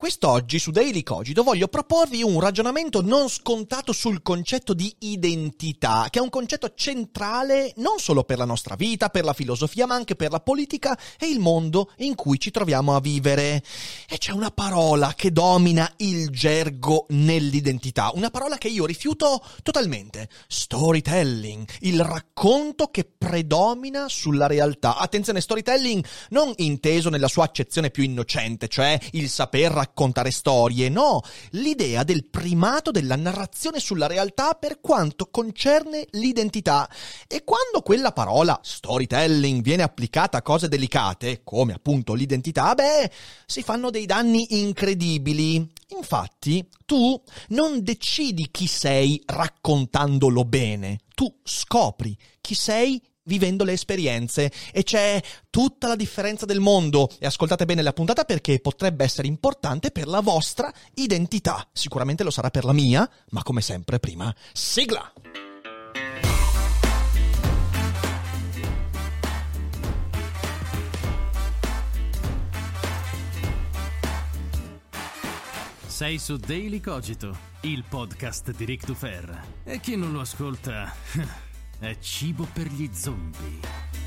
Quest'oggi su Daily Cogito voglio proporvi un ragionamento non scontato sul concetto di identità, che è un concetto centrale non solo per la nostra vita, per la filosofia, ma anche per la politica e il mondo in cui ci troviamo a vivere. E c'è una parola che domina il gergo nell'identità, una parola che io rifiuto totalmente. Storytelling, il racconto che predomina sulla realtà. Attenzione, storytelling non inteso nella sua accezione più innocente, cioè il saper raccontare raccontare storie, no, l'idea del primato della narrazione sulla realtà per quanto concerne l'identità. E quando quella parola storytelling viene applicata a cose delicate, come appunto l'identità, beh, si fanno dei danni incredibili. Infatti, tu non decidi chi sei raccontandolo bene, tu scopri chi sei vivendo le esperienze e c'è tutta la differenza del mondo e ascoltate bene la puntata perché potrebbe essere importante per la vostra identità. Sicuramente lo sarà per la mia, ma come sempre prima, sigla! Sei su Daily Cogito, il podcast di Rick Dufer. E chi non lo ascolta è cibo per gli zombie.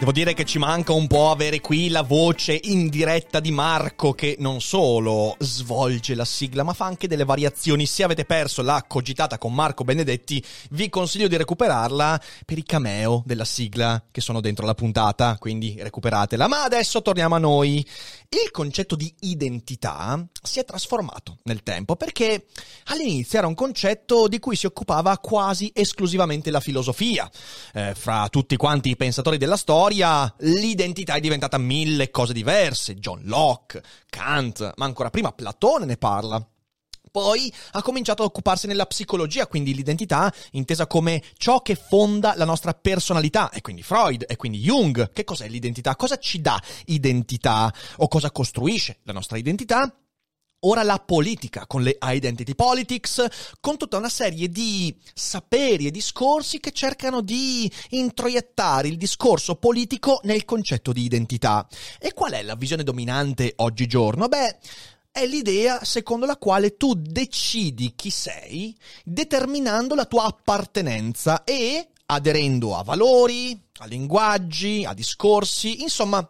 Devo dire che ci manca un po' avere qui la voce in diretta di Marco che non solo svolge la sigla ma fa anche delle variazioni. Se avete perso la cogitata con Marco Benedetti vi consiglio di recuperarla per i cameo della sigla che sono dentro la puntata, quindi recuperatela. Ma adesso torniamo a noi. Il concetto di identità si è trasformato nel tempo perché all'inizio era un concetto di cui si occupava quasi esclusivamente la filosofia. Eh, fra tutti quanti i pensatori della storia storia l'identità è diventata mille cose diverse. John Locke, Kant, ma ancora prima Platone ne parla. Poi ha cominciato a occuparsi nella psicologia, quindi l'identità intesa come ciò che fonda la nostra personalità, e quindi Freud, e quindi Jung. Che cos'è l'identità? Cosa ci dà identità? O cosa costruisce la nostra identità? Ora la politica, con le identity politics, con tutta una serie di saperi e discorsi che cercano di introiettare il discorso politico nel concetto di identità. E qual è la visione dominante oggigiorno? Beh, è l'idea secondo la quale tu decidi chi sei determinando la tua appartenenza e aderendo a valori, a linguaggi, a discorsi, insomma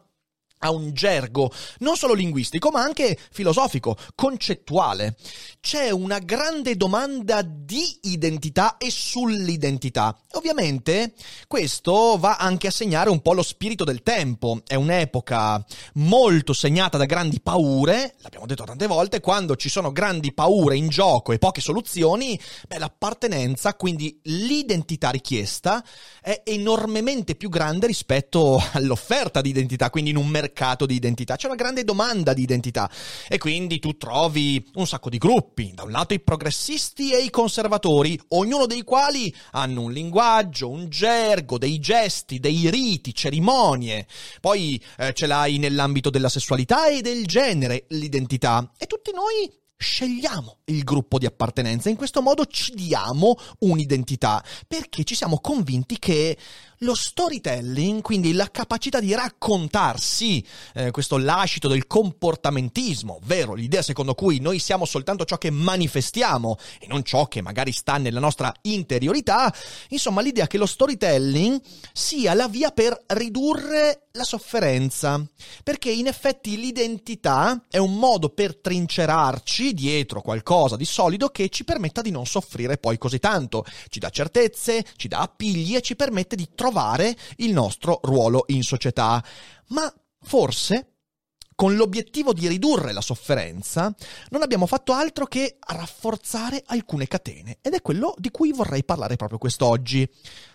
a un gergo non solo linguistico ma anche filosofico, concettuale. C'è una grande domanda di identità e sull'identità. Ovviamente questo va anche a segnare un po' lo spirito del tempo. È un'epoca molto segnata da grandi paure, l'abbiamo detto tante volte, quando ci sono grandi paure in gioco e poche soluzioni, beh, l'appartenenza, quindi l'identità richiesta, è enormemente più grande rispetto all'offerta di identità, quindi in un mercato di identità, c'è una grande domanda di identità e quindi tu trovi un sacco di gruppi, da un lato i progressisti e i conservatori, ognuno dei quali hanno un linguaggio, un gergo, dei gesti, dei riti, cerimonie. Poi eh, ce l'hai nell'ambito della sessualità e del genere, l'identità. E tutti noi scegliamo il gruppo di appartenenza, in questo modo ci diamo un'identità, perché ci siamo convinti che lo storytelling, quindi la capacità di raccontarsi, eh, questo lascito del comportamentismo, ovvero l'idea secondo cui noi siamo soltanto ciò che manifestiamo e non ciò che magari sta nella nostra interiorità, insomma l'idea che lo storytelling sia la via per ridurre la sofferenza, perché in effetti l'identità è un modo per trincerarci dietro qualcosa di solido che ci permetta di non soffrire poi così tanto, ci dà certezze, ci dà appigli e ci permette di trovare trovare il nostro ruolo in società. Ma forse con l'obiettivo di ridurre la sofferenza, non abbiamo fatto altro che rafforzare alcune catene ed è quello di cui vorrei parlare proprio quest'oggi.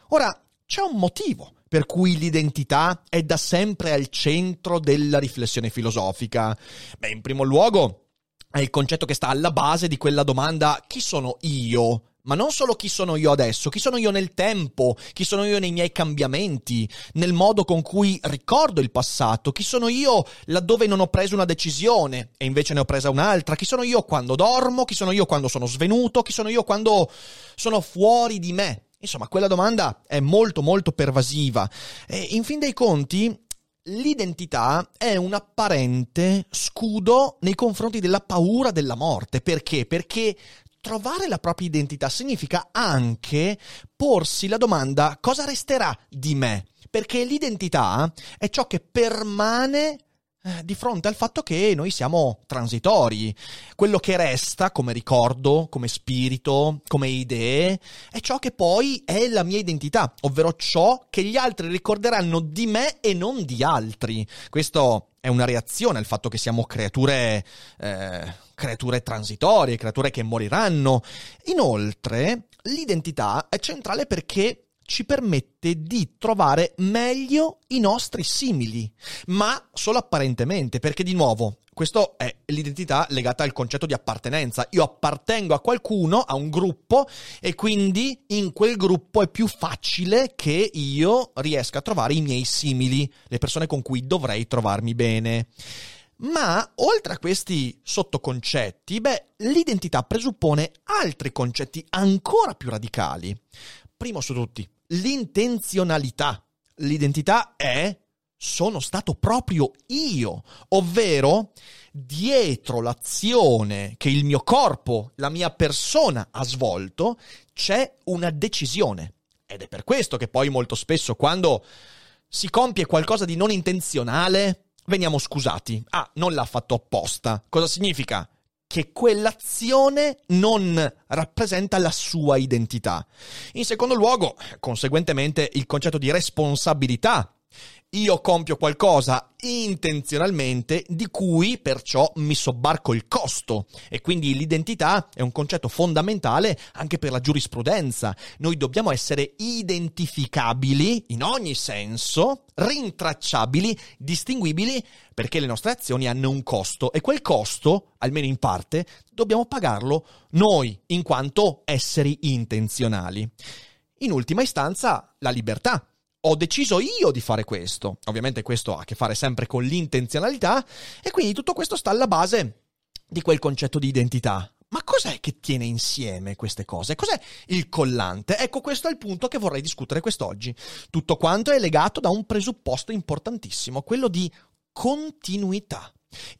Ora, c'è un motivo per cui l'identità è da sempre al centro della riflessione filosofica. Beh, in primo luogo è il concetto che sta alla base di quella domanda chi sono io? Ma non solo chi sono io adesso, chi sono io nel tempo, chi sono io nei miei cambiamenti, nel modo con cui ricordo il passato, chi sono io laddove non ho preso una decisione e invece ne ho presa un'altra, chi sono io quando dormo, chi sono io quando sono svenuto, chi sono io quando sono fuori di me. Insomma, quella domanda è molto molto pervasiva e in fin dei conti L'identità è un apparente scudo nei confronti della paura della morte. Perché? Perché trovare la propria identità significa anche porsi la domanda cosa resterà di me? Perché l'identità è ciò che permane eh, di fronte al fatto che noi siamo transitori. Quello che resta come ricordo, come spirito, come idee, è ciò che poi è la mia identità, ovvero ciò che gli altri ricorderanno di me e non di altri. Questo è una reazione al fatto che siamo creature, eh, creature transitorie, creature che moriranno. Inoltre, l'identità è centrale perché ci permette di trovare meglio i nostri simili, ma solo apparentemente, perché di nuovo, questa è l'identità legata al concetto di appartenenza. Io appartengo a qualcuno, a un gruppo, e quindi in quel gruppo è più facile che io riesca a trovare i miei simili, le persone con cui dovrei trovarmi bene. Ma oltre a questi sottoconcetti, beh, l'identità presuppone altri concetti ancora più radicali. Primo su tutti, l'intenzionalità. L'identità è sono stato proprio io, ovvero dietro l'azione che il mio corpo, la mia persona ha svolto, c'è una decisione. Ed è per questo che poi molto spesso quando si compie qualcosa di non intenzionale, veniamo scusati. Ah, non l'ha fatto apposta. Cosa significa? che quell'azione non rappresenta la sua identità. In secondo luogo, conseguentemente, il concetto di responsabilità io compio qualcosa intenzionalmente di cui perciò mi sobbarco il costo e quindi l'identità è un concetto fondamentale anche per la giurisprudenza. Noi dobbiamo essere identificabili in ogni senso, rintracciabili, distinguibili perché le nostre azioni hanno un costo e quel costo, almeno in parte, dobbiamo pagarlo noi in quanto esseri intenzionali. In ultima istanza, la libertà ho deciso io di fare questo. Ovviamente questo ha a che fare sempre con l'intenzionalità e quindi tutto questo sta alla base di quel concetto di identità. Ma cos'è che tiene insieme queste cose? Cos'è il collante? Ecco, questo è il punto che vorrei discutere quest'oggi. Tutto quanto è legato da un presupposto importantissimo, quello di continuità.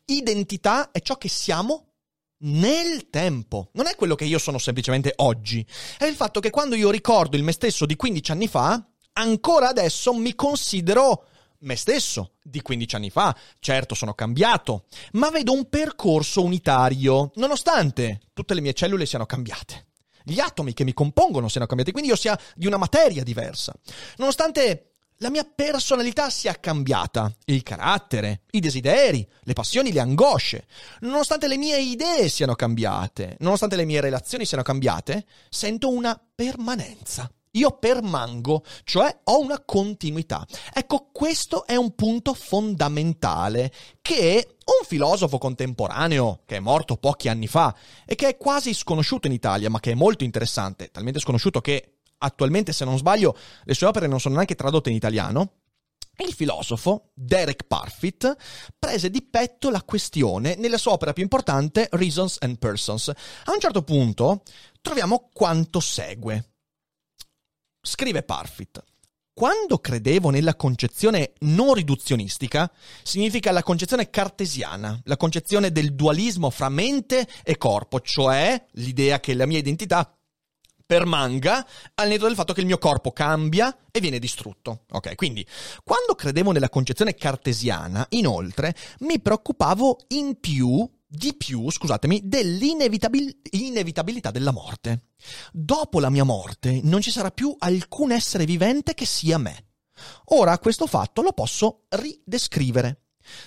Identità è ciò che siamo nel tempo. Non è quello che io sono semplicemente oggi. È il fatto che quando io ricordo il me stesso di 15 anni fa, ancora adesso mi considero me stesso di 15 anni fa. Certo, sono cambiato, ma vedo un percorso unitario, nonostante tutte le mie cellule siano cambiate. Gli atomi che mi compongono siano cambiati, quindi io sia di una materia diversa. Nonostante la mia personalità sia cambiata, il carattere, i desideri, le passioni, le angosce, nonostante le mie idee siano cambiate, nonostante le mie relazioni siano cambiate, sento una permanenza. Io permango, cioè ho una continuità. Ecco, questo è un punto fondamentale che un filosofo contemporaneo che è morto pochi anni fa e che è quasi sconosciuto in Italia, ma che è molto interessante, talmente sconosciuto che attualmente, se non sbaglio, le sue opere non sono neanche tradotte in italiano, il filosofo Derek Parfit prese di petto la questione nella sua opera più importante Reasons and Persons. A un certo punto troviamo quanto segue. Scrive Parfit. Quando credevo nella concezione non riduzionistica, significa la concezione cartesiana, la concezione del dualismo fra mente e corpo, cioè l'idea che la mia identità permanga al netto del fatto che il mio corpo cambia e viene distrutto. Ok, quindi quando credevo nella concezione cartesiana, inoltre, mi preoccupavo in più di più, scusatemi, dell'inevitabilità della morte. Dopo la mia morte non ci sarà più alcun essere vivente che sia me. Ora questo fatto lo posso ridescrivere.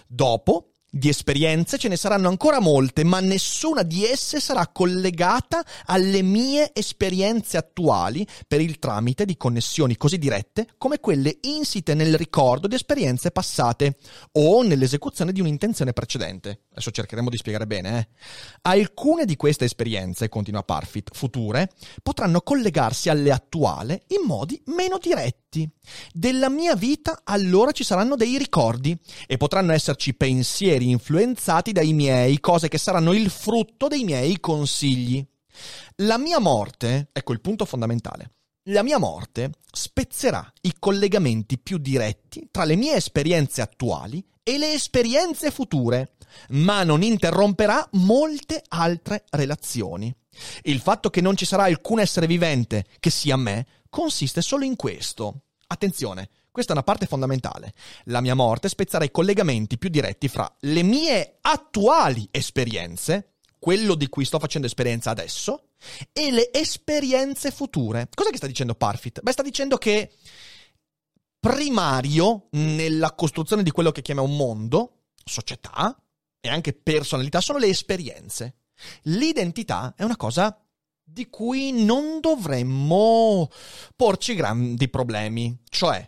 Dopo di esperienze, ce ne saranno ancora molte, ma nessuna di esse sarà collegata alle mie esperienze attuali per il tramite di connessioni così dirette come quelle insite nel ricordo di esperienze passate o nell'esecuzione di un'intenzione precedente. Adesso cercheremo di spiegare bene. Eh? Alcune di queste esperienze, continua Parfit, future, potranno collegarsi alle attuali in modi meno diretti. Della mia vita allora ci saranno dei ricordi e potranno esserci pensieri influenzati dai miei, cose che saranno il frutto dei miei consigli. La mia morte, ecco il punto fondamentale, la mia morte spezzerà i collegamenti più diretti tra le mie esperienze attuali e le esperienze future, ma non interromperà molte altre relazioni. Il fatto che non ci sarà alcun essere vivente che sia me consiste solo in questo. Attenzione, questa è una parte fondamentale. La mia morte spezzerà i collegamenti più diretti fra le mie attuali esperienze, quello di cui sto facendo esperienza adesso, e le esperienze future. Cos'è che sta dicendo Parfit? Beh, sta dicendo che primario nella costruzione di quello che chiama un mondo, società e anche personalità sono le esperienze. L'identità è una cosa di cui non dovremmo porci grandi problemi. Cioè,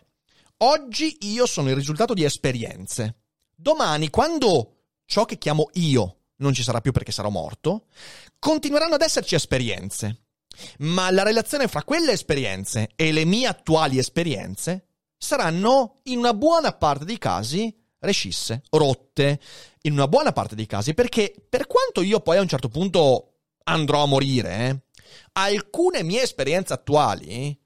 oggi io sono il risultato di esperienze. Domani, quando ciò che chiamo io non ci sarà più perché sarò morto, continueranno ad esserci esperienze. Ma la relazione fra quelle esperienze e le mie attuali esperienze saranno, in una buona parte dei casi, rescisse, rotte, in una buona parte dei casi, perché per quanto io poi a un certo punto andrò a morire, eh, alcune mie esperienze attuali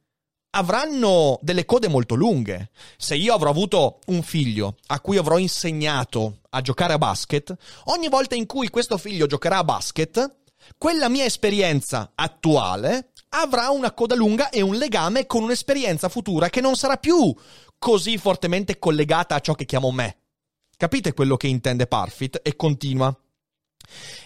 avranno delle code molto lunghe. Se io avrò avuto un figlio a cui avrò insegnato a giocare a basket, ogni volta in cui questo figlio giocherà a basket, quella mia esperienza attuale avrà una coda lunga e un legame con un'esperienza futura che non sarà più così fortemente collegata a ciò che chiamo me. Capite quello che intende Parfit? E continua.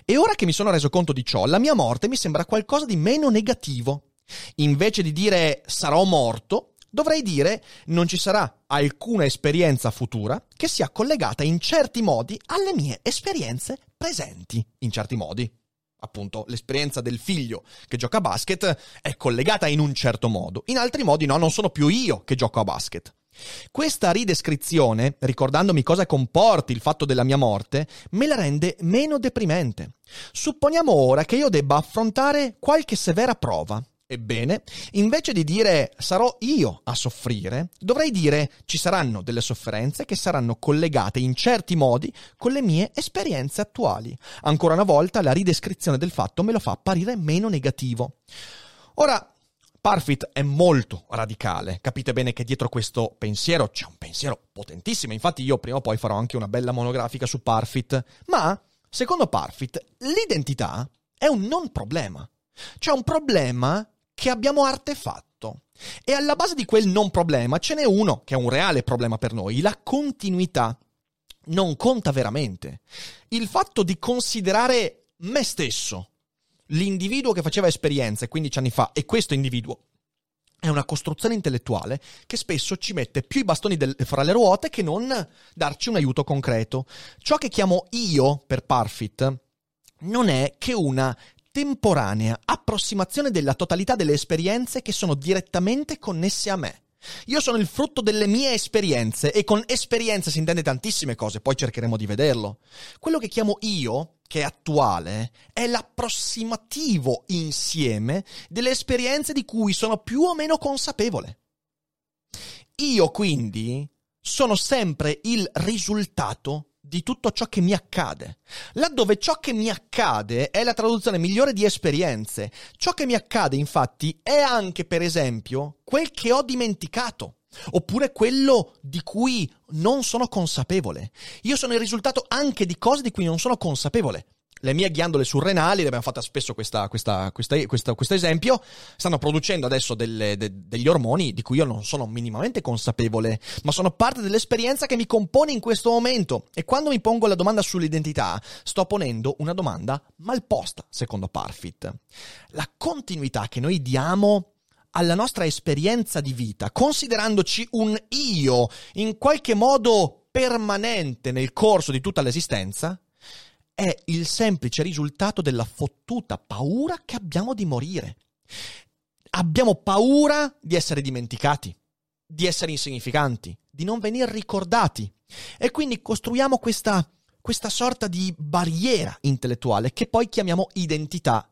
E ora che mi sono reso conto di ciò, la mia morte mi sembra qualcosa di meno negativo. Invece di dire sarò morto, dovrei dire non ci sarà alcuna esperienza futura che sia collegata in certi modi alle mie esperienze presenti, in certi modi. Appunto, l'esperienza del figlio che gioca a basket è collegata in un certo modo, in altri modi no, non sono più io che gioco a basket. Questa ridescrizione, ricordandomi cosa comporti il fatto della mia morte, me la rende meno deprimente. Supponiamo ora che io debba affrontare qualche severa prova. Ebbene, invece di dire sarò io a soffrire, dovrei dire ci saranno delle sofferenze che saranno collegate in certi modi con le mie esperienze attuali. Ancora una volta la ridescrizione del fatto me lo fa apparire meno negativo. Ora, Parfit è molto radicale, capite bene che dietro questo pensiero c'è un pensiero potentissimo, infatti io prima o poi farò anche una bella monografica su Parfit, ma secondo Parfit l'identità è un non problema, c'è un problema che abbiamo artefatto. E alla base di quel non problema ce n'è uno che è un reale problema per noi, la continuità. Non conta veramente. Il fatto di considerare me stesso, l'individuo che faceva esperienze 15 anni fa, e questo individuo è una costruzione intellettuale che spesso ci mette più i bastoni del, fra le ruote che non darci un aiuto concreto. Ciò che chiamo io per Parfit non è che una temporanea approssimazione della totalità delle esperienze che sono direttamente connesse a me. Io sono il frutto delle mie esperienze e con esperienze si intende tantissime cose, poi cercheremo di vederlo. Quello che chiamo io, che è attuale, è l'approssimativo insieme delle esperienze di cui sono più o meno consapevole. Io quindi sono sempre il risultato di tutto ciò che mi accade. Laddove ciò che mi accade è la traduzione migliore di esperienze. Ciò che mi accade, infatti, è anche, per esempio, quel che ho dimenticato. Oppure quello di cui non sono consapevole. Io sono il risultato anche di cose di cui non sono consapevole le mie ghiandole surrenali, le abbiamo fatta spesso questa, questa, questa, questo esempio, stanno producendo adesso delle, de, degli ormoni di cui io non sono minimamente consapevole, ma sono parte dell'esperienza che mi compone in questo momento. E quando mi pongo la domanda sull'identità, sto ponendo una domanda mal posta, secondo Parfit. La continuità che noi diamo alla nostra esperienza di vita, considerandoci un io in qualche modo permanente nel corso di tutta l'esistenza, è il semplice risultato della fottuta paura che abbiamo di morire. Abbiamo paura di essere dimenticati, di essere insignificanti, di non venire ricordati. E quindi costruiamo questa, questa sorta di barriera intellettuale che poi chiamiamo identità.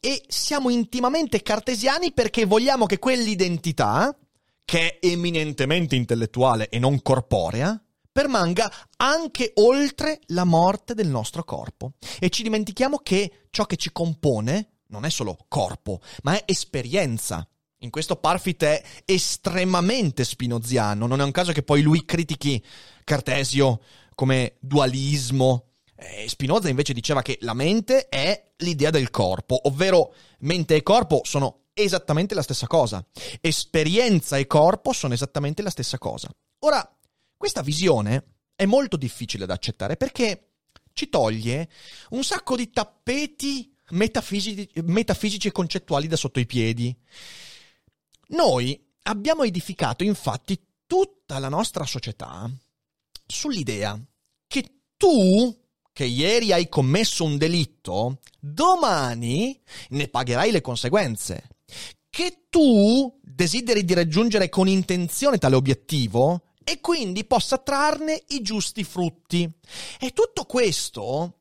E siamo intimamente cartesiani perché vogliamo che quell'identità, che è eminentemente intellettuale e non corporea, permanga anche oltre la morte del nostro corpo. E ci dimentichiamo che ciò che ci compone non è solo corpo, ma è esperienza. In questo Parfit è estremamente spinoziano, non è un caso che poi lui critichi Cartesio come dualismo. Eh, Spinoza invece diceva che la mente è l'idea del corpo, ovvero mente e corpo sono esattamente la stessa cosa. Esperienza e corpo sono esattamente la stessa cosa. Ora, questa visione è molto difficile da accettare perché ci toglie un sacco di tappeti metafisici, metafisici e concettuali da sotto i piedi. Noi abbiamo edificato infatti tutta la nostra società sull'idea che tu, che ieri hai commesso un delitto, domani ne pagherai le conseguenze. Che tu desideri di raggiungere con intenzione tale obiettivo e quindi possa trarne i giusti frutti. E tutto questo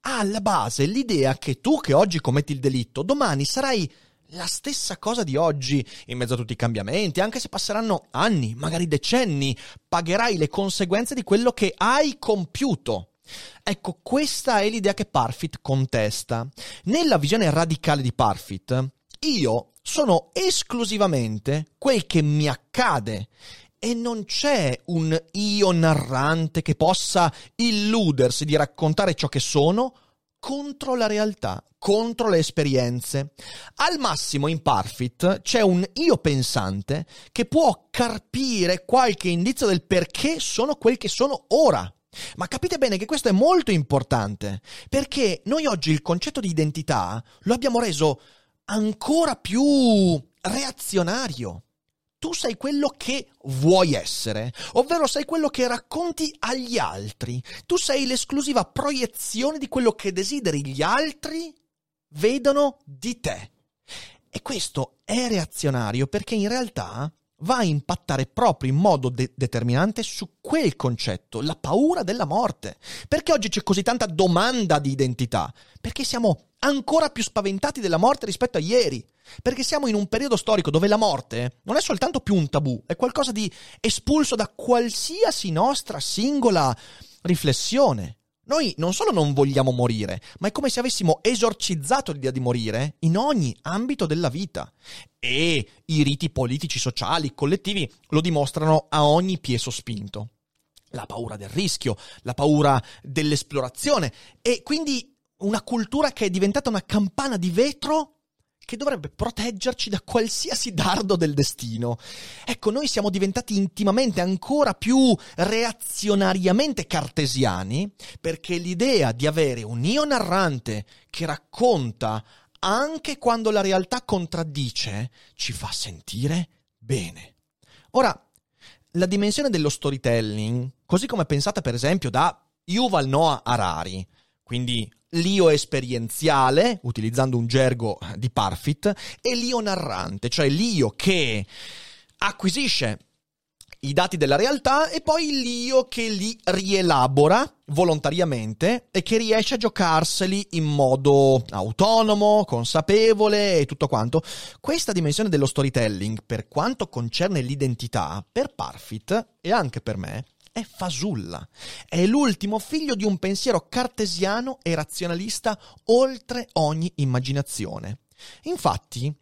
ha alla base l'idea che tu che oggi commetti il delitto, domani sarai la stessa cosa di oggi, in mezzo a tutti i cambiamenti, anche se passeranno anni, magari decenni, pagherai le conseguenze di quello che hai compiuto. Ecco, questa è l'idea che Parfit contesta. Nella visione radicale di Parfit, io sono esclusivamente quel che mi accade e non c'è un io narrante che possa illudersi di raccontare ciò che sono contro la realtà, contro le esperienze. Al massimo in Parfit c'è un io pensante che può carpire qualche indizio del perché sono quel che sono ora. Ma capite bene che questo è molto importante, perché noi oggi il concetto di identità lo abbiamo reso ancora più reazionario tu sei quello che vuoi essere, ovvero sei quello che racconti agli altri. Tu sei l'esclusiva proiezione di quello che desideri gli altri vedano di te. E questo è reazionario perché in realtà va a impattare proprio in modo de- determinante su quel concetto, la paura della morte. Perché oggi c'è così tanta domanda di identità? Perché siamo ancora più spaventati della morte rispetto a ieri. Perché siamo in un periodo storico dove la morte non è soltanto più un tabù, è qualcosa di espulso da qualsiasi nostra singola riflessione. Noi non solo non vogliamo morire, ma è come se avessimo esorcizzato l'idea di morire in ogni ambito della vita. E i riti politici, sociali, collettivi lo dimostrano a ogni piè sospinto. La paura del rischio, la paura dell'esplorazione e quindi una cultura che è diventata una campana di vetro che dovrebbe proteggerci da qualsiasi dardo del destino. Ecco, noi siamo diventati intimamente ancora più reazionariamente cartesiani perché l'idea di avere un io narrante che racconta anche quando la realtà contraddice ci fa sentire bene. Ora, la dimensione dello storytelling, così come pensata per esempio da Yuval Noah Harari, quindi l'io esperienziale, utilizzando un gergo di Parfit, e l'io narrante, cioè l'io che acquisisce i dati della realtà e poi l'io che li rielabora volontariamente e che riesce a giocarseli in modo autonomo, consapevole e tutto quanto. Questa dimensione dello storytelling, per quanto concerne l'identità, per Parfit e anche per me, è fasulla. È l'ultimo figlio di un pensiero cartesiano e razionalista oltre ogni immaginazione. Infatti,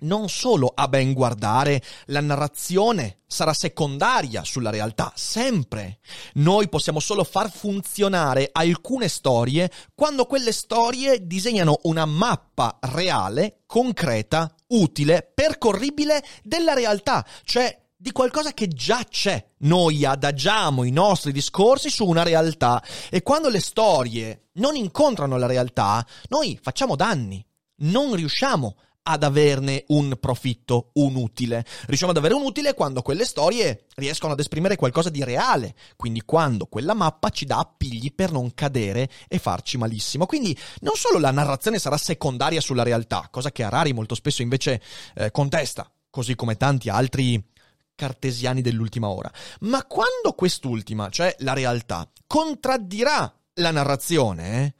non solo a ben guardare la narrazione sarà secondaria sulla realtà, sempre. Noi possiamo solo far funzionare alcune storie quando quelle storie disegnano una mappa reale, concreta, utile, percorribile della realtà, cioè di qualcosa che già c'è. Noi adagiamo i nostri discorsi su una realtà e quando le storie non incontrano la realtà, noi facciamo danni. Non riusciamo ad averne un profitto, un utile. Riusciamo ad avere un utile quando quelle storie riescono ad esprimere qualcosa di reale, quindi quando quella mappa ci dà appigli per non cadere e farci malissimo. Quindi non solo la narrazione sarà secondaria sulla realtà, cosa che Harari molto spesso invece eh, contesta, così come tanti altri cartesiani dell'ultima ora, ma quando quest'ultima, cioè la realtà, contraddirà la narrazione, eh,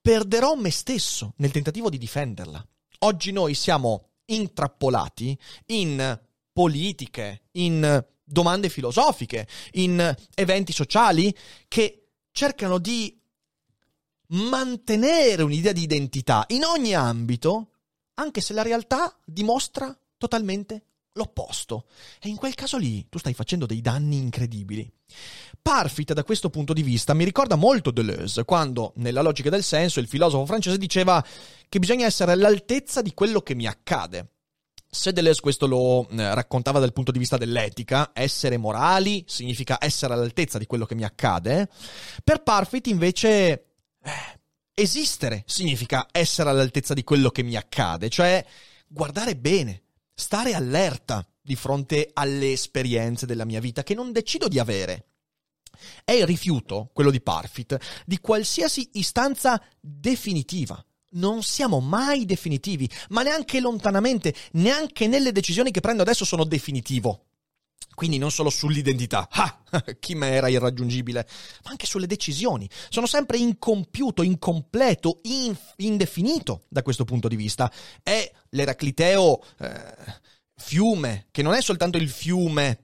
perderò me stesso nel tentativo di difenderla. Oggi noi siamo intrappolati in politiche, in domande filosofiche, in eventi sociali che cercano di mantenere un'idea di identità in ogni ambito, anche se la realtà dimostra totalmente l'opposto. E in quel caso lì tu stai facendo dei danni incredibili. Parfit da questo punto di vista mi ricorda molto Deleuze, quando, nella logica del senso, il filosofo francese diceva che bisogna essere all'altezza di quello che mi accade. Se Deleuze questo lo eh, raccontava dal punto di vista dell'etica, essere morali significa essere all'altezza di quello che mi accade, per Parfit invece eh, esistere significa essere all'altezza di quello che mi accade, cioè guardare bene, stare allerta di fronte alle esperienze della mia vita che non decido di avere. È il rifiuto, quello di Parfit, di qualsiasi istanza definitiva. Non siamo mai definitivi, ma neanche lontanamente, neanche nelle decisioni che prendo adesso sono definitivo. Quindi non solo sull'identità, ah, chi me era irraggiungibile, ma anche sulle decisioni. Sono sempre incompiuto, incompleto, in, indefinito da questo punto di vista. È l'Eracliteo eh, fiume, che non è soltanto il fiume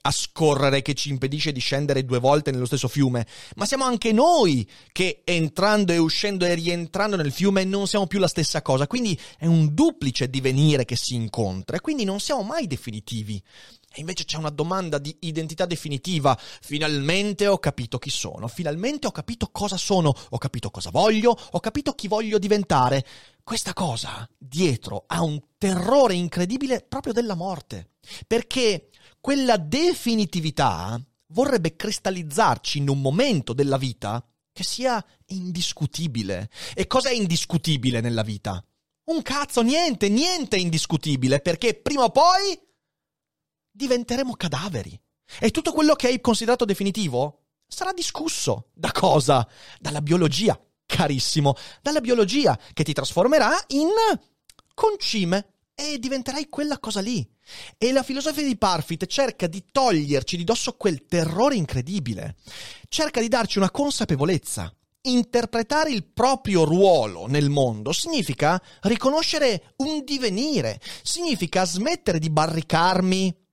a scorrere che ci impedisce di scendere due volte nello stesso fiume, ma siamo anche noi che entrando e uscendo e rientrando nel fiume non siamo più la stessa cosa, quindi è un duplice divenire che si incontra e quindi non siamo mai definitivi. E invece c'è una domanda di identità definitiva. Finalmente ho capito chi sono, finalmente ho capito cosa sono, ho capito cosa voglio, ho capito chi voglio diventare. Questa cosa dietro ha un terrore incredibile proprio della morte, perché quella definitività vorrebbe cristallizzarci in un momento della vita che sia indiscutibile. E cosa è indiscutibile nella vita? Un cazzo, niente, niente è indiscutibile, perché prima o poi diventeremo cadaveri. E tutto quello che hai considerato definitivo sarà discusso. Da cosa? Dalla biologia, carissimo, dalla biologia che ti trasformerà in concime e diventerai quella cosa lì. E la filosofia di Parfit cerca di toglierci di dosso quel terrore incredibile, cerca di darci una consapevolezza. Interpretare il proprio ruolo nel mondo significa riconoscere un divenire, significa smettere di barricarmi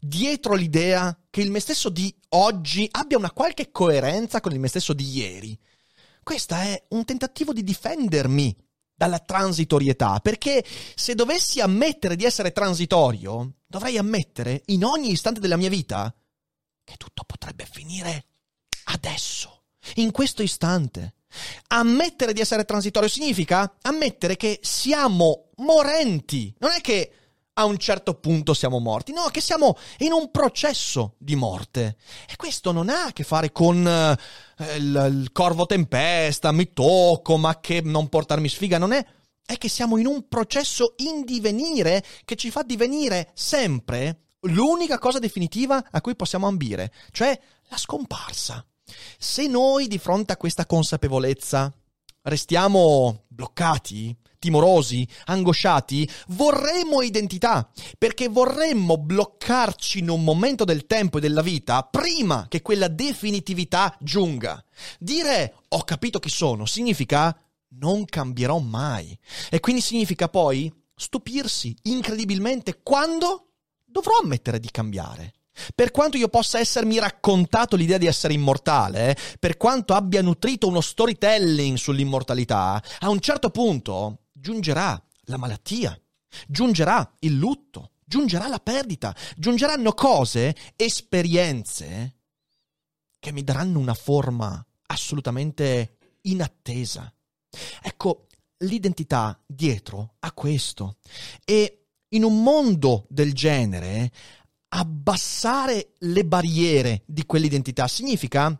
dietro l'idea che il me stesso di oggi abbia una qualche coerenza con il me stesso di ieri. Questo è un tentativo di difendermi dalla transitorietà, perché se dovessi ammettere di essere transitorio, dovrei ammettere in ogni istante della mia vita che tutto potrebbe finire adesso, in questo istante. Ammettere di essere transitorio significa ammettere che siamo morenti. Non è che a un certo punto siamo morti, no, che siamo in un processo di morte. E questo non ha a che fare con eh, il, il corvo tempesta, mi tocco, ma che non portarmi sfiga, non è è che siamo in un processo in divenire che ci fa divenire sempre l'unica cosa definitiva a cui possiamo ambire, cioè la scomparsa. Se noi di fronte a questa consapevolezza restiamo bloccati, timorosi, angosciati, vorremmo identità, perché vorremmo bloccarci in un momento del tempo e della vita prima che quella definitività giunga. Dire ho capito chi sono significa non cambierò mai. E quindi significa poi stupirsi incredibilmente quando dovrò ammettere di cambiare. Per quanto io possa essermi raccontato l'idea di essere immortale, per quanto abbia nutrito uno storytelling sull'immortalità, a un certo punto giungerà la malattia, giungerà il lutto, giungerà la perdita, giungeranno cose, esperienze che mi daranno una forma assolutamente inattesa. Ecco, l'identità dietro a questo. E in un mondo del genere, abbassare le barriere di quell'identità significa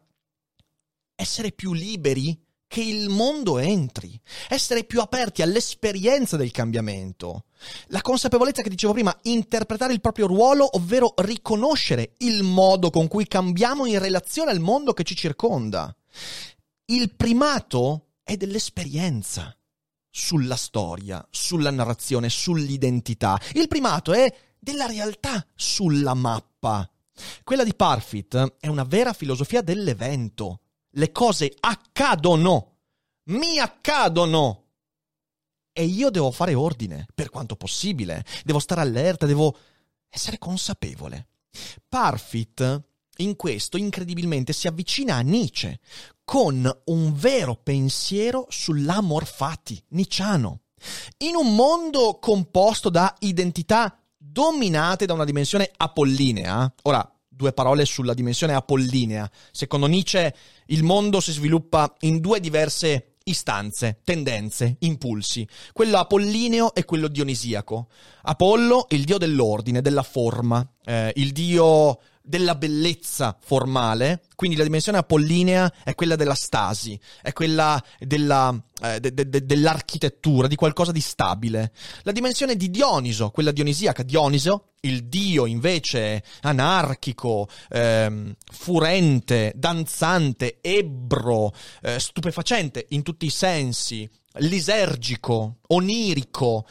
essere più liberi che il mondo entri, essere più aperti all'esperienza del cambiamento. La consapevolezza che dicevo prima, interpretare il proprio ruolo, ovvero riconoscere il modo con cui cambiamo in relazione al mondo che ci circonda. Il primato è dell'esperienza sulla storia, sulla narrazione, sull'identità. Il primato è della realtà sulla mappa. Quella di Parfit è una vera filosofia dell'evento. Le cose accadono, mi accadono. E io devo fare ordine, per quanto possibile. Devo stare allerta, devo essere consapevole. Parfit in questo incredibilmente si avvicina a Nietzsche con un vero pensiero sull'amor fati, nicciano. In un mondo composto da identità dominate da una dimensione apollinea, ora due parole sulla dimensione apollinea. Secondo Nietzsche il mondo si sviluppa in due diverse istanze, tendenze, impulsi. Quello apollineo e quello dionisiaco. Apollo, il dio dell'ordine, della forma, eh, il dio della bellezza formale, quindi la dimensione apollinea è quella della stasi, è quella della, eh, de, de, de, dell'architettura, di qualcosa di stabile. La dimensione di Dioniso, quella dionisiaca, Dioniso, il dio invece anarchico, ehm, furente, danzante, ebbro, eh, stupefacente in tutti i sensi, lisergico, onirico,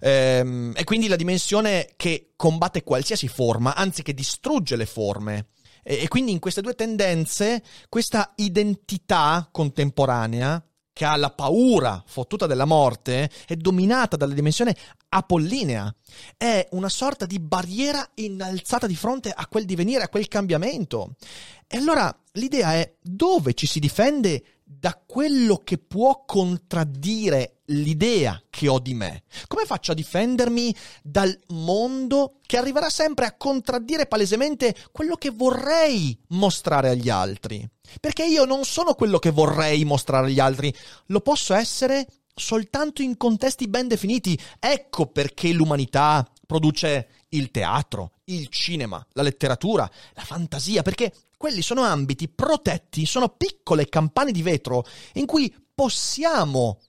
ehm, e quindi la dimensione che combatte qualsiasi forma, anzi che distrugge le forme. E, e quindi in queste due tendenze, questa identità contemporanea che ha la paura fottuta della morte, è dominata dalla dimensione apollinea. È una sorta di barriera innalzata di fronte a quel divenire, a quel cambiamento. E allora l'idea è dove ci si difende da quello che può contraddire l'idea che ho di me? Come faccio a difendermi dal mondo che arriverà sempre a contraddire palesemente quello che vorrei mostrare agli altri? Perché io non sono quello che vorrei mostrare agli altri, lo posso essere soltanto in contesti ben definiti. Ecco perché l'umanità produce il teatro, il cinema, la letteratura, la fantasia, perché quelli sono ambiti protetti, sono piccole campane di vetro in cui possiamo,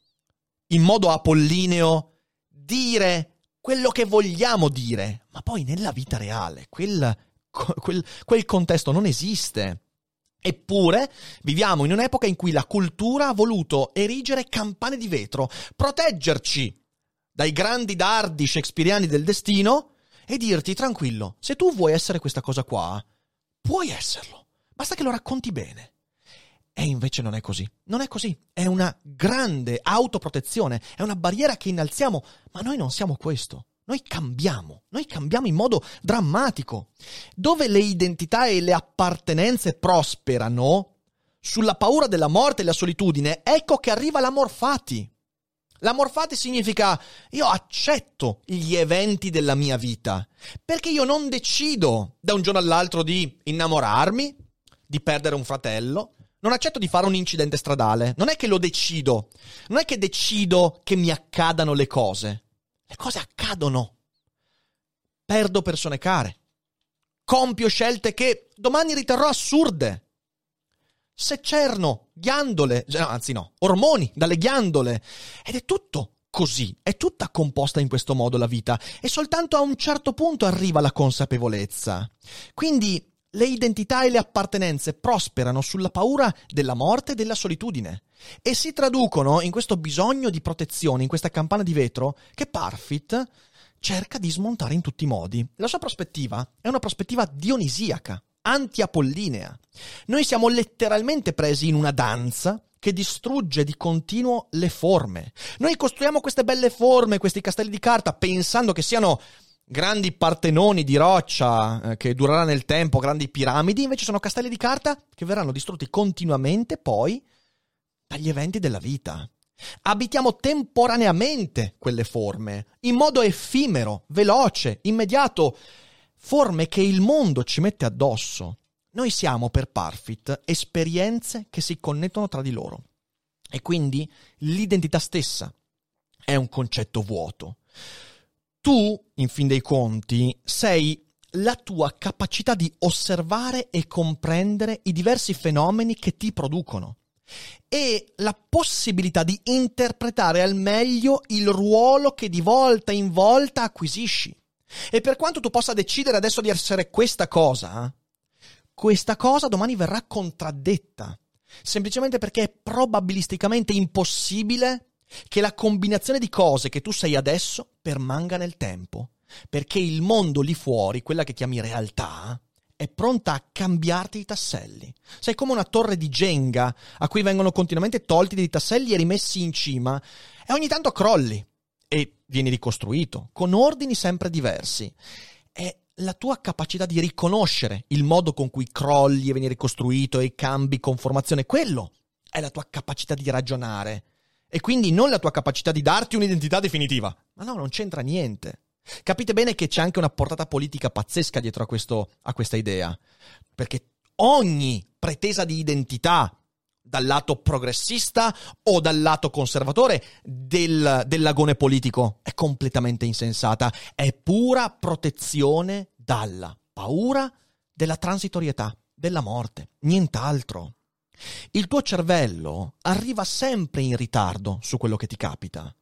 in modo apollineo, dire quello che vogliamo dire, ma poi nella vita reale quel, quel, quel contesto non esiste. Eppure viviamo in un'epoca in cui la cultura ha voluto erigere campane di vetro, proteggerci dai grandi dardi shakespeariani del destino e dirti tranquillo, se tu vuoi essere questa cosa qua, puoi esserlo. Basta che lo racconti bene. E invece non è così. Non è così. È una grande autoprotezione, è una barriera che innalziamo, ma noi non siamo questo. Noi cambiamo, noi cambiamo in modo drammatico. Dove le identità e le appartenenze prosperano, sulla paura della morte e la solitudine, ecco che arriva l'amor fati. L'amor fati significa io accetto gli eventi della mia vita, perché io non decido da un giorno all'altro di innamorarmi, di perdere un fratello, non accetto di fare un incidente stradale, non è che lo decido, non è che decido che mi accadano le cose, le cose accadono. Perdo persone care, compio scelte che domani riterrò assurde seccerno, ghiandole, anzi no, ormoni dalle ghiandole. Ed è tutto così, è tutta composta in questo modo la vita e soltanto a un certo punto arriva la consapevolezza. Quindi le identità e le appartenenze prosperano sulla paura della morte e della solitudine e si traducono in questo bisogno di protezione, in questa campana di vetro che Parfit cerca di smontare in tutti i modi. La sua prospettiva è una prospettiva dionisiaca anti-apollinea. Noi siamo letteralmente presi in una danza che distrugge di continuo le forme. Noi costruiamo queste belle forme, questi castelli di carta, pensando che siano grandi partenoni di roccia eh, che durerà nel tempo, grandi piramidi, invece sono castelli di carta che verranno distrutti continuamente poi dagli eventi della vita. Abitiamo temporaneamente quelle forme, in modo effimero, veloce, immediato, forme che il mondo ci mette addosso. Noi siamo per Parfit esperienze che si connettono tra di loro. E quindi l'identità stessa è un concetto vuoto. Tu, in fin dei conti, sei la tua capacità di osservare e comprendere i diversi fenomeni che ti producono. e la possibilità di interpretare al meglio il ruolo che di volta in volta acquisisci. E per quanto tu possa decidere adesso di essere questa cosa, questa cosa domani verrà contraddetta, semplicemente perché è probabilisticamente impossibile che la combinazione di cose che tu sei adesso permanga nel tempo, perché il mondo lì fuori, quella che chiami realtà, è pronta a cambiarti i tasselli. Sei come una torre di Jenga a cui vengono continuamente tolti dei tasselli e rimessi in cima e ogni tanto crolli e vieni ricostruito con ordini sempre diversi. È la tua capacità di riconoscere il modo con cui crolli e vieni ricostruito e cambi conformazione, quello è la tua capacità di ragionare. E quindi non la tua capacità di darti un'identità definitiva. Ma no, non c'entra niente. Capite bene che c'è anche una portata politica pazzesca dietro a, questo, a questa idea, perché ogni pretesa di identità dal lato progressista o dal lato conservatore del, dell'agone politico è completamente insensata, è pura protezione dalla paura della transitorietà, della morte, nient'altro. Il tuo cervello arriva sempre in ritardo su quello che ti capita.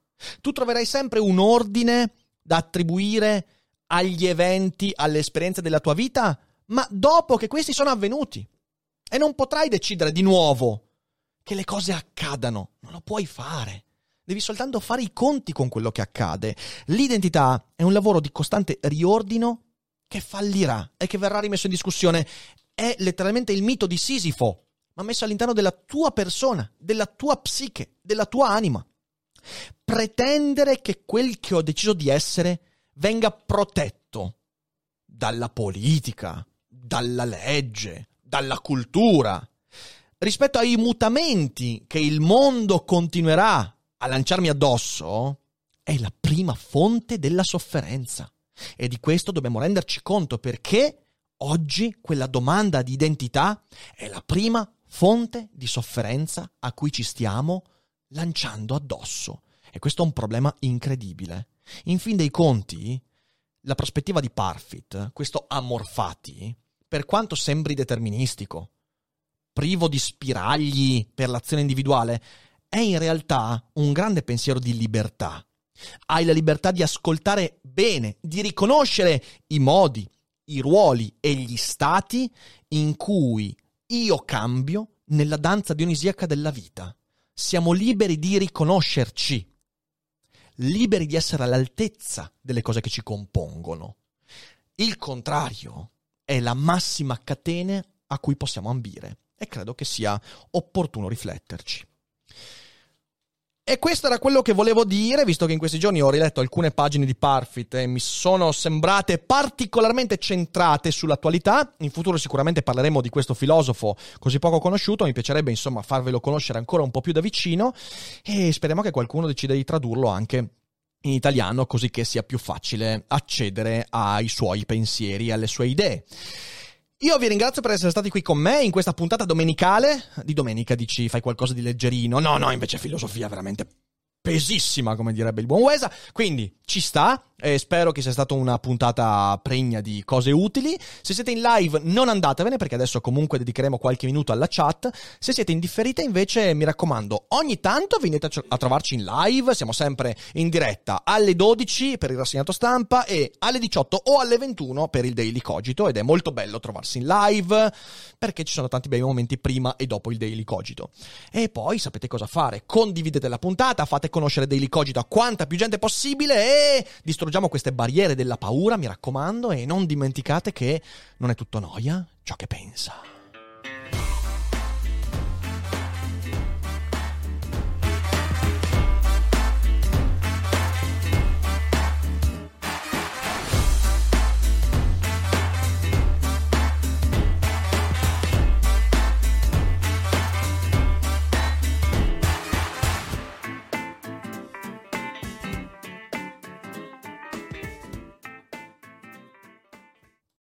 Tu troverai sempre un ordine da attribuire agli eventi, alle esperienze della tua vita, ma dopo che questi sono avvenuti. E non potrai decidere di nuovo che le cose accadano, non lo puoi fare. Devi soltanto fare i conti con quello che accade. L'identità è un lavoro di costante riordino che fallirà e che verrà rimesso in discussione. È letteralmente il mito di Sisifo, ma messo all'interno della tua persona, della tua psiche, della tua anima pretendere che quel che ho deciso di essere venga protetto dalla politica, dalla legge, dalla cultura, rispetto ai mutamenti che il mondo continuerà a lanciarmi addosso, è la prima fonte della sofferenza. E di questo dobbiamo renderci conto perché oggi quella domanda di identità è la prima fonte di sofferenza a cui ci stiamo lanciando addosso. E questo è un problema incredibile. In fin dei conti, la prospettiva di Parfit, questo Amorfati, per quanto sembri deterministico, privo di spiragli per l'azione individuale, è in realtà un grande pensiero di libertà. Hai la libertà di ascoltare bene, di riconoscere i modi, i ruoli e gli stati in cui io cambio nella danza dionisiaca della vita siamo liberi di riconoscerci, liberi di essere all'altezza delle cose che ci compongono. Il contrario è la massima catena a cui possiamo ambire e credo che sia opportuno rifletterci. E questo era quello che volevo dire, visto che in questi giorni ho riletto alcune pagine di Parfit e mi sono sembrate particolarmente centrate sull'attualità. In futuro sicuramente parleremo di questo filosofo così poco conosciuto, mi piacerebbe insomma farvelo conoscere ancora un po' più da vicino e speriamo che qualcuno decida di tradurlo anche in italiano così che sia più facile accedere ai suoi pensieri, alle sue idee. Io vi ringrazio per essere stati qui con me in questa puntata domenicale. Di domenica dici fai qualcosa di leggerino. No, no, invece filosofia veramente pesissima, come direbbe il buon Wesa. Quindi ci sta. E spero che sia stata una puntata pregna di cose utili. Se siete in live, non andatevene perché adesso comunque dedicheremo qualche minuto alla chat. Se siete in differita, invece, mi raccomando, ogni tanto venite a, trovarci in live. Siamo sempre in diretta alle 12 per il rassegnato stampa e alle 18 o alle 21 per il Daily Cogito. Ed è molto bello trovarsi in live perché ci sono tanti bei momenti prima e dopo il Daily Cogito. E poi sapete cosa fare: condividete la puntata, fate conoscere Daily Cogito a quanta più gente possibile e distruggete distruggiamo queste barriere della paura, mi raccomando, e non dimenticate che non è tutto noia ciò che pensa.